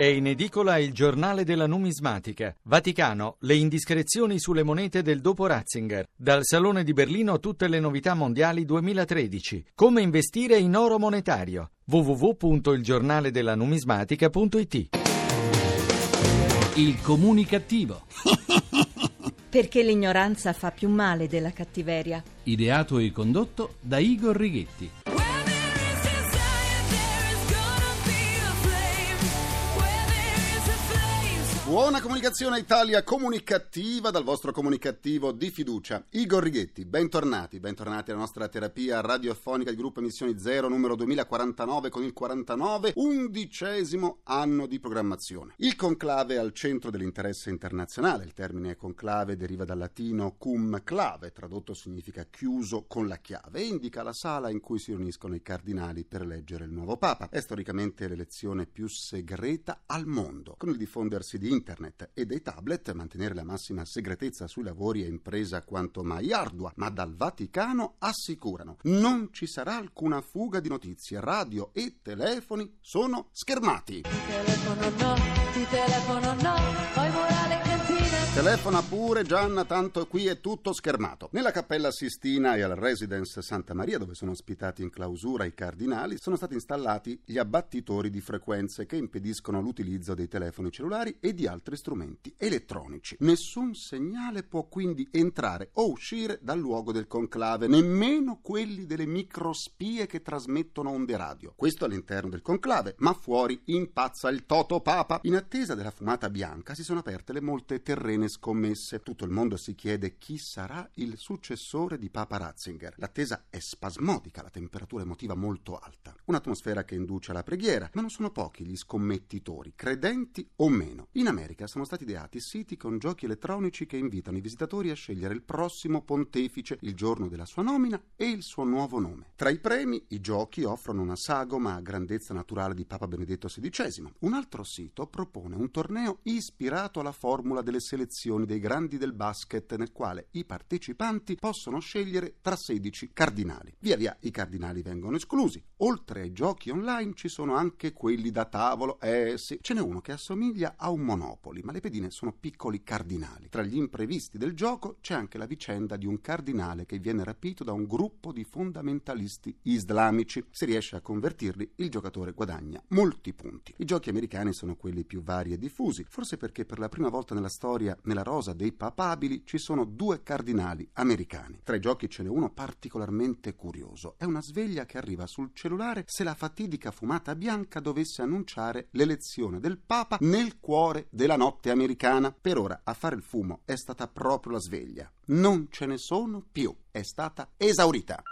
È in edicola il giornale della numismatica. Vaticano, le indiscrezioni sulle monete del dopo Ratzinger. Dal Salone di Berlino tutte le novità mondiali 2013. Come investire in oro monetario. www.ilgiornaledellanumismatica.it Il comunicativo. Perché l'ignoranza fa più male della cattiveria. Ideato e condotto da Igor Righetti. Buona comunicazione Italia comunicativa dal vostro comunicativo di fiducia. Igor Righetti, bentornati, bentornati alla nostra terapia radiofonica di gruppo Emissioni Zero numero 2049 con il 49, undicesimo anno di programmazione. Il conclave è al centro dell'interesse internazionale. Il termine conclave deriva dal latino cum clave, tradotto significa chiuso con la chiave e indica la sala in cui si riuniscono i cardinali per eleggere il nuovo papa. È storicamente l'elezione più segreta al mondo. Con il diffondersi di internet e dei tablet, mantenere la massima segretezza sui lavori è impresa quanto mai ardua, ma dal Vaticano assicurano non ci sarà alcuna fuga di notizie, radio e telefoni sono schermati. Telefono no, ti telefono no, poi morale. Telefona pure Gianna, tanto qui è tutto schermato. Nella Cappella Sistina e al Residence Santa Maria, dove sono ospitati in clausura i cardinali, sono stati installati gli abbattitori di frequenze che impediscono l'utilizzo dei telefoni cellulari e di altri strumenti elettronici. Nessun segnale può quindi entrare o uscire dal luogo del conclave, nemmeno quelli delle microspie che trasmettono onde radio. Questo all'interno del conclave, ma fuori impazza il Toto Papa. In attesa della fumata bianca si sono aperte le molte terrene scommesse. Tutto il mondo si chiede chi sarà il successore di Papa Ratzinger. L'attesa è spasmodica, la temperatura emotiva molto alta. Un'atmosfera che induce alla preghiera, ma non sono pochi gli scommettitori, credenti o meno. In America sono stati ideati siti con giochi elettronici che invitano i visitatori a scegliere il prossimo pontefice, il giorno della sua nomina e il suo nuovo nome. Tra i premi, i giochi offrono una sagoma a grandezza naturale di Papa Benedetto XVI. Un altro sito propone un torneo ispirato alla formula delle selezioni dei grandi del basket, nel quale i partecipanti possono scegliere tra 16 cardinali. Via via i cardinali vengono esclusi. Oltre ai giochi online ci sono anche quelli da tavolo. Eh sì, ce n'è uno che assomiglia a un Monopoli, ma le pedine sono piccoli cardinali. Tra gli imprevisti del gioco c'è anche la vicenda di un cardinale che viene rapito da un gruppo di fondamentalisti islamici. Se riesce a convertirli, il giocatore guadagna molti punti. I giochi americani sono quelli più vari e diffusi, forse perché per la prima volta nella storia, nella rosa dei papabili, ci sono due cardinali americani. Tra i giochi ce n'è uno particolarmente curioso. È una sveglia che arriva sul cellulare se la fatidica fumata bianca dovesse annunciare l'elezione del Papa nel cuore della notte americana. Per ora a fare il fumo è stata proprio la sveglia. Non ce ne sono più. È stata esaurita.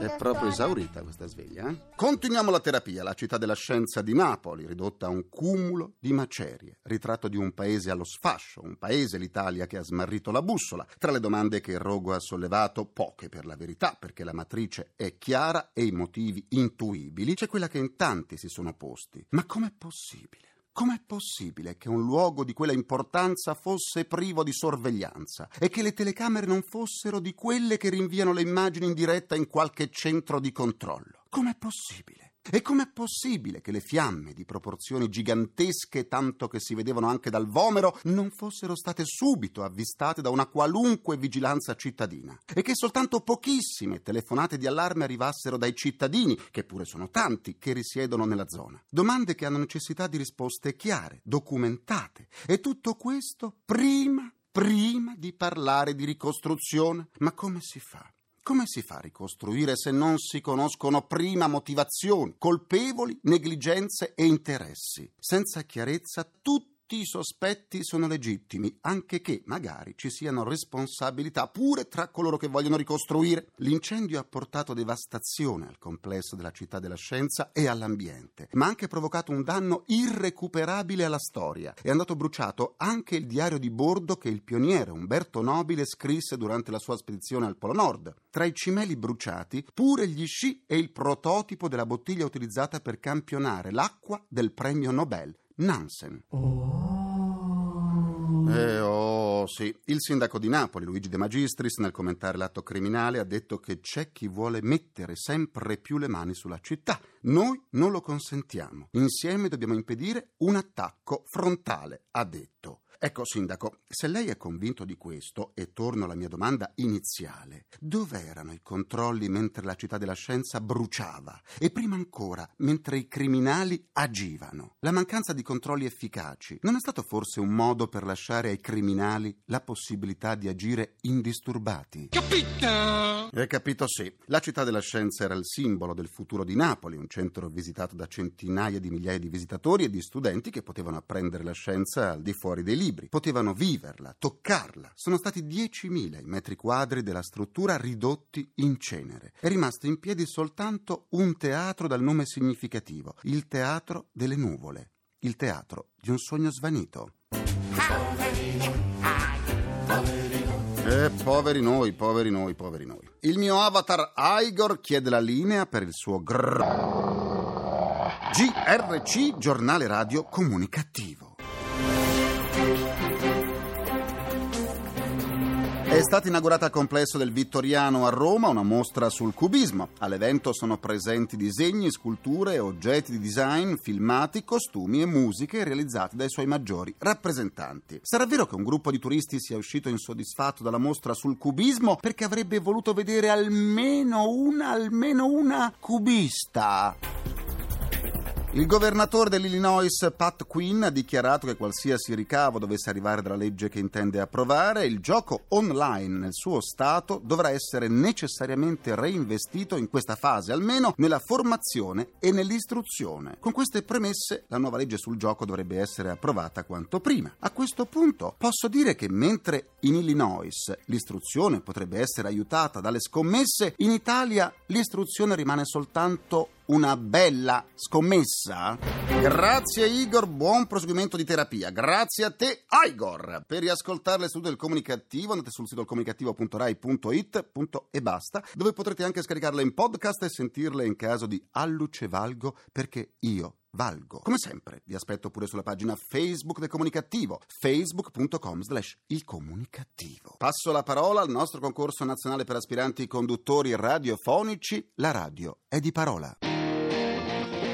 È proprio esaurita questa sveglia. Eh? Continuiamo la terapia. La città della scienza di Napoli, ridotta a un cumulo di macerie. Ritratto di un paese allo sfascio, un paese, l'Italia, che ha smarrito la bussola. Tra le domande che il rogo ha sollevato, poche per la verità, perché la matrice è chiara e i motivi intuibili, c'è quella che in tanti si sono posti. Ma com'è possibile? Com'è possibile che un luogo di quella importanza fosse privo di sorveglianza e che le telecamere non fossero di quelle che rinviano le immagini in diretta in qualche centro di controllo? Com'è possibile? E com'è possibile che le fiamme di proporzioni gigantesche, tanto che si vedevano anche dal vomero, non fossero state subito avvistate da una qualunque vigilanza cittadina? E che soltanto pochissime telefonate di allarme arrivassero dai cittadini, che pure sono tanti, che risiedono nella zona? Domande che hanno necessità di risposte chiare, documentate. E tutto questo prima, prima di parlare di ricostruzione? Ma come si fa? Come si fa a ricostruire se non si conoscono prima motivazioni, colpevoli, negligenze e interessi? Senza chiarezza tutti i sospetti sono legittimi, anche che magari ci siano responsabilità pure tra coloro che vogliono ricostruire. L'incendio ha portato devastazione al complesso della città della scienza e all'ambiente, ma ha anche provocato un danno irrecuperabile alla storia. È andato bruciato anche il diario di bordo che il pioniere Umberto Nobile scrisse durante la sua spedizione al Polo Nord. Tra i cimeli bruciati, pure gli sci e il prototipo della bottiglia utilizzata per campionare l'acqua del premio Nobel. Nansen. Eh, oh, sì. Il sindaco di Napoli, Luigi De Magistris, nel commentare l'atto criminale ha detto che c'è chi vuole mettere sempre più le mani sulla città. Noi non lo consentiamo. Insieme dobbiamo impedire un attacco frontale, ha detto. Ecco, sindaco, se lei è convinto di questo, e torno alla mia domanda iniziale, dov'erano i controlli mentre la città della scienza bruciava? E prima ancora, mentre i criminali agivano? La mancanza di controlli efficaci non è stato forse un modo per lasciare ai criminali la possibilità di agire indisturbati? Capito? Hai capito, sì. La città della scienza era il simbolo del futuro di Napoli, un centro visitato da centinaia di migliaia di visitatori e di studenti che potevano apprendere la scienza al di fuori dei libri potevano viverla, toccarla. Sono stati 10.000 i metri quadri della struttura ridotti in cenere. È rimasto in piedi soltanto un teatro dal nome significativo, il Teatro delle Nuvole, il teatro di un sogno svanito. Eh, poveri noi, poveri noi, poveri noi. Il mio avatar Igor chiede la linea per il suo grrr. GRC, giornale radio comunicativo. È stata inaugurata al complesso del Vittoriano a Roma una mostra sul cubismo. All'evento sono presenti disegni, sculture, oggetti di design, filmati, costumi e musiche realizzati dai suoi maggiori rappresentanti. Sarà vero che un gruppo di turisti sia uscito insoddisfatto dalla mostra sul cubismo perché avrebbe voluto vedere almeno una, almeno una cubista? Il governatore dell'Illinois Pat Quinn ha dichiarato che qualsiasi ricavo dovesse arrivare dalla legge che intende approvare, il gioco online nel suo Stato dovrà essere necessariamente reinvestito in questa fase, almeno nella formazione e nell'istruzione. Con queste premesse la nuova legge sul gioco dovrebbe essere approvata quanto prima. A questo punto posso dire che mentre in Illinois l'istruzione potrebbe essere aiutata dalle scommesse, in Italia l'istruzione rimane soltanto una bella scommessa? Grazie Igor, buon proseguimento di terapia. Grazie a te Igor. Per riascoltare le del comunicativo andate sul sito comunicativo.rai.it e basta, dove potrete anche scaricarle in podcast e sentirle in caso di allucevalgo perché io valgo. Come sempre, vi aspetto pure sulla pagina Facebook del Comunicativo, facebook.com slash il comunicativo. Passo la parola al nostro concorso nazionale per aspiranti conduttori radiofonici. La radio è di parola.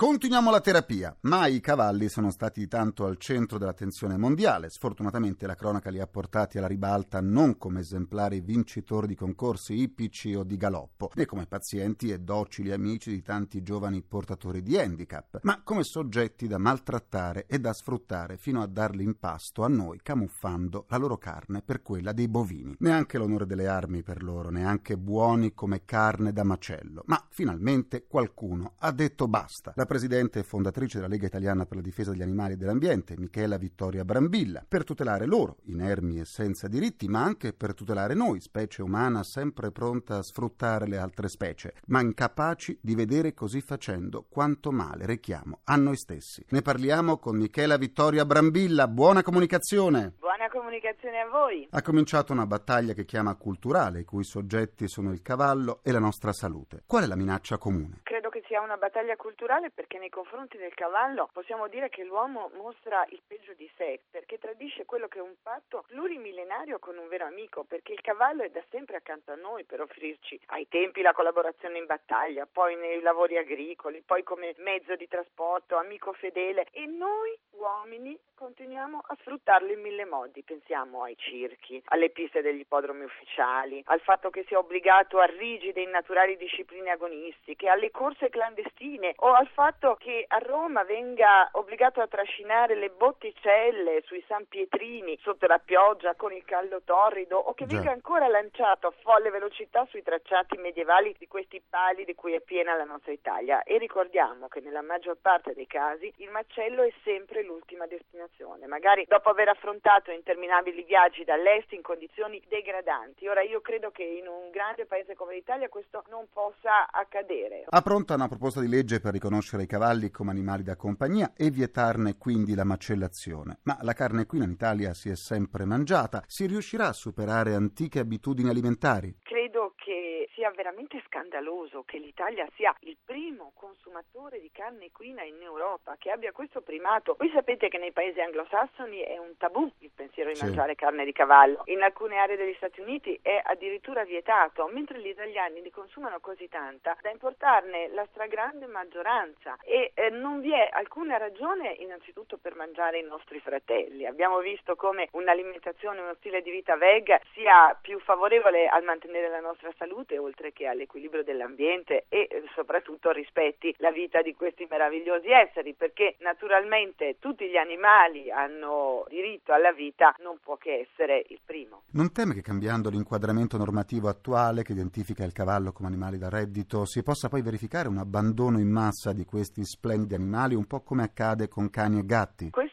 Continuiamo la terapia. Mai i cavalli sono stati tanto al centro dell'attenzione mondiale. Sfortunatamente la cronaca li ha portati alla ribalta non come esemplari vincitori di concorsi ippici o di galoppo, né come pazienti e docili amici di tanti giovani portatori di handicap, ma come soggetti da maltrattare e da sfruttare fino a darli in pasto a noi, camuffando la loro carne per quella dei bovini. Neanche l'onore delle armi per loro, neanche buoni come carne da macello. Ma finalmente qualcuno ha detto basta. La presidente e fondatrice della Lega Italiana per la difesa degli animali e dell'ambiente, Michela Vittoria Brambilla, per tutelare loro, inermi e senza diritti, ma anche per tutelare noi, specie umana sempre pronta a sfruttare le altre specie, ma incapaci di vedere così facendo quanto male rechiamo a noi stessi. Ne parliamo con Michela Vittoria Brambilla. Buona comunicazione! Buona comunicazione a voi. Ha cominciato una battaglia che chiama culturale, i cui soggetti sono il cavallo e la nostra salute. Qual è la minaccia comune? Credo che sia una battaglia culturale perché nei confronti del cavallo possiamo dire che l'uomo mostra il peggio di sé, perché tradisce quello che è un patto plurimillenario con un vero amico, perché il cavallo è da sempre accanto a noi per offrirci ai tempi la collaborazione in battaglia, poi nei lavori agricoli, poi come mezzo di trasporto, amico fedele e noi uomini continuiamo a sfruttarlo in mille modi. Pensiamo ai circhi, alle piste degli ippodromi ufficiali, al fatto che sia obbligato a rigide e innaturali discipline agonistiche, alle corse clandestine o al fatto che a Roma venga obbligato a trascinare le botticelle sui San Pietrini sotto la pioggia con il caldo torrido o che Già. venga ancora lanciato a folle velocità sui tracciati medievali di questi pali di cui è piena la nostra Italia e ricordiamo che nella maggior parte dei casi il macello è sempre l'ultima destinazione, magari dopo aver affrontato interminabili viaggi dall'est in condizioni degradanti. Ora io credo che in un grande paese come l'Italia questo non possa accadere. Ha pronta una proposta di legge per riconoscere i cavalli come animali da compagnia e vietarne quindi la macellazione. Ma la carne equina in Italia si è sempre mangiata. Si riuscirà a superare antiche abitudini alimentari? Credo che sia veramente scandaloso che l'Italia sia il primo consumatore di carne equina in Europa, che abbia questo primato. Voi sapete che nei paesi anglosassoni è un tabù il pensiero di Sì. mangiare carne di cavallo. In alcune aree degli Stati Uniti è addirittura vietato, mentre gli italiani ne consumano così tanta da importarne la stragrande maggioranza e eh, non vi è alcuna ragione innanzitutto per mangiare i nostri fratelli. Abbiamo visto come un'alimentazione, uno stile di vita veg sia più favorevole al mantenere la nostra salute oltre che all'equilibrio dell'ambiente e eh, soprattutto rispetti la vita di questi meravigliosi esseri perché naturalmente tutti gli animali hanno diritto alla vita, non può che essere il primo. Non teme che cambiando l'inquadramento normativo attuale che identifica il cavallo come animale da reddito si possa poi verificare un abbandono in massa di questi splendidi animali, un po' come accade con cani e gatti? Questo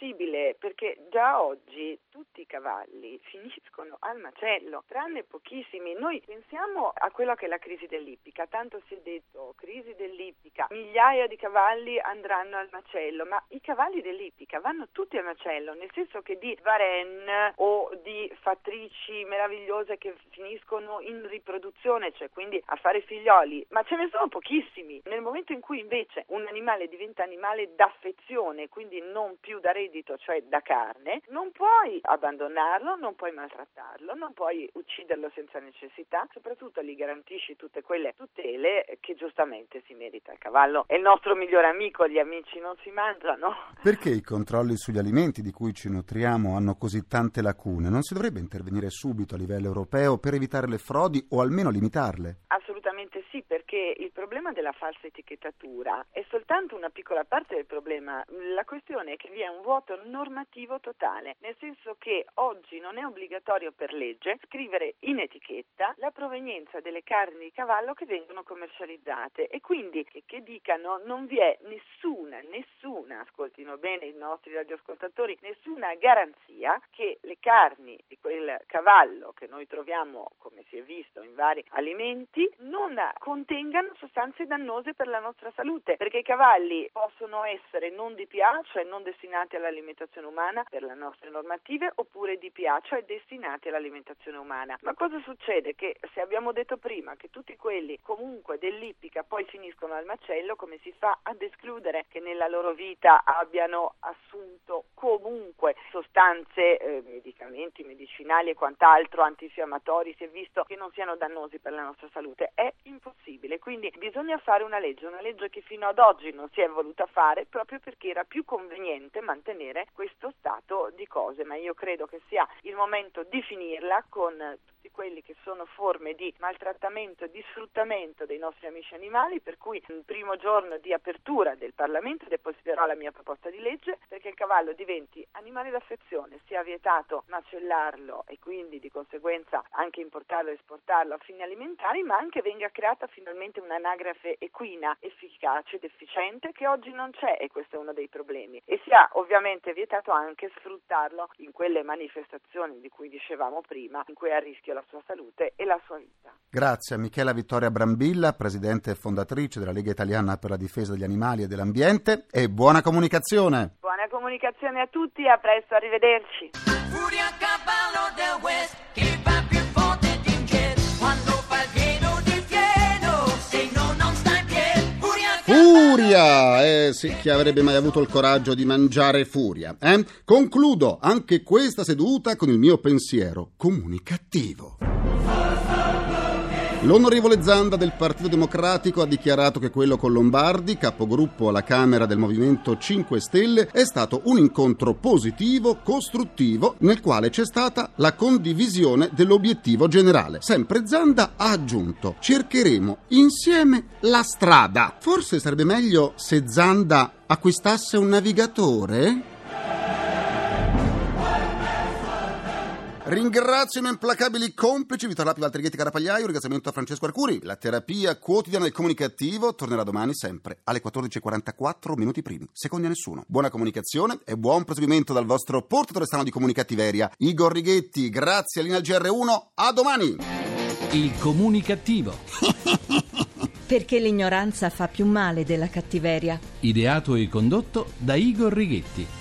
possibile perché già oggi tutti i cavalli finiscono al macello, tranne pochissimi. Noi pensiamo a quello che è la crisi dell'ippica, tanto si è detto crisi dell'ippica, migliaia di cavalli andranno al macello, ma i cavalli dell'ippica vanno tutti al macello, nel senso che di Varennes o di fattrici meravigliose che finiscono in riproduzione, cioè quindi a fare figlioli, ma ce ne sono pochissimi. Nel momento in cui invece un animale diventa animale d'affezione, quindi non più da reddito, cioè da carne, non puoi abbandonarlo, non puoi maltrattarlo, non puoi ucciderlo senza necessità, soprattutto gli garantisci tutte quelle tutele che giustamente si merita. Il cavallo è il nostro migliore amico, gli amici non si mangiano. Perché i controlli sugli alimenti di cui ci nutriamo hanno così tante lacune? Non si dovrebbe intervenire subito a livello europeo per evitare le frodi o almeno limitarle? Assolutamente sì, perché il problema della falsa etichettatura è soltanto una piccola parte del problema. La questione è che vi è un vuoto normativo totale, nel senso che oggi non è obbligatorio per legge scrivere in etichetta la provenienza delle carni di cavallo che vengono commercializzate e quindi che, che dicano non vi è nessuna, nessuna, ascoltino bene i nostri radioascoltatori, nessuna garanzia che le carni di quel cavallo che noi troviamo, come si è visto, in vari alimenti, non contengano sostanze dannose per la nostra salute, perché i cavalli possono essere non DPA, cioè non destinati all'alimentazione umana per le nostre normative, oppure DPA, cioè destinati all'alimentazione umana. Ma cosa succede? Che se abbiamo detto prima che tutti quelli comunque dell'ippica poi finiscono al macello, come si fa ad escludere che nella loro vita abbiano assunto comunque sostanze, eh, medicamenti, medicinali e quant'altro, antinfiammatori, si è visto che non siano dannosi per la nostra salute? È impossibile, quindi bisogna fare una legge, una legge che fino ad oggi non si è voluta fare proprio perché era più conveniente mantenere questo stato di cose, ma io credo che sia il momento di finirla con tutti quelli che sono forme di maltrattamento e di sfruttamento dei nostri amici animali, per cui il primo giorno di apertura del Parlamento depositerò la mia proposta di legge perché il cavallo diventi animale d'affezione, sia vietato macellarlo e quindi di conseguenza anche importarlo e esportarlo a fini alimentari, ma anche venga creata finalmente un'anagrafe equina, efficace ed efficiente che oggi non c'è e questo è uno dei problemi. E sia ovviamente vietato anche sfruttarlo in quelle manifestazioni di cui dicevamo prima, in cui è a rischio la sua salute e la sua vita. Grazie a Michela Vittoria Brambilla, presidente e fondatrice della Lega Italiana per la difesa degli animali e dell'ambiente e buona comunicazione! Buona comunicazione a tutti e a presto, arrivederci. Furia! Eh sì, chi avrebbe mai avuto il coraggio di mangiare furia? Eh? Concludo anche questa seduta con il mio pensiero comunicativo. L'onorevole Zanda del Partito Democratico ha dichiarato che quello con Lombardi, capogruppo alla Camera del Movimento 5 Stelle, è stato un incontro positivo, costruttivo, nel quale c'è stata la condivisione dell'obiettivo generale. Sempre Zanda ha aggiunto: cercheremo insieme la strada. Forse sarebbe meglio se Zanda acquistasse un navigatore? Ringrazio i miei implacabili complici Vittorio Lapi, Valtrighetti, Carapagliaio, un ringraziamento a Francesco Arcuri. La terapia quotidiana del comunicativo tornerà domani sempre alle 14.44 minuti primi, secondi a nessuno. Buona comunicazione e buon proseguimento dal vostro portatore strano di comunicattiveria, Igor Righetti. Grazie all'Ina GR1, a domani! Il comunicativo. Perché l'ignoranza fa più male della cattiveria. Ideato e condotto da Igor Righetti.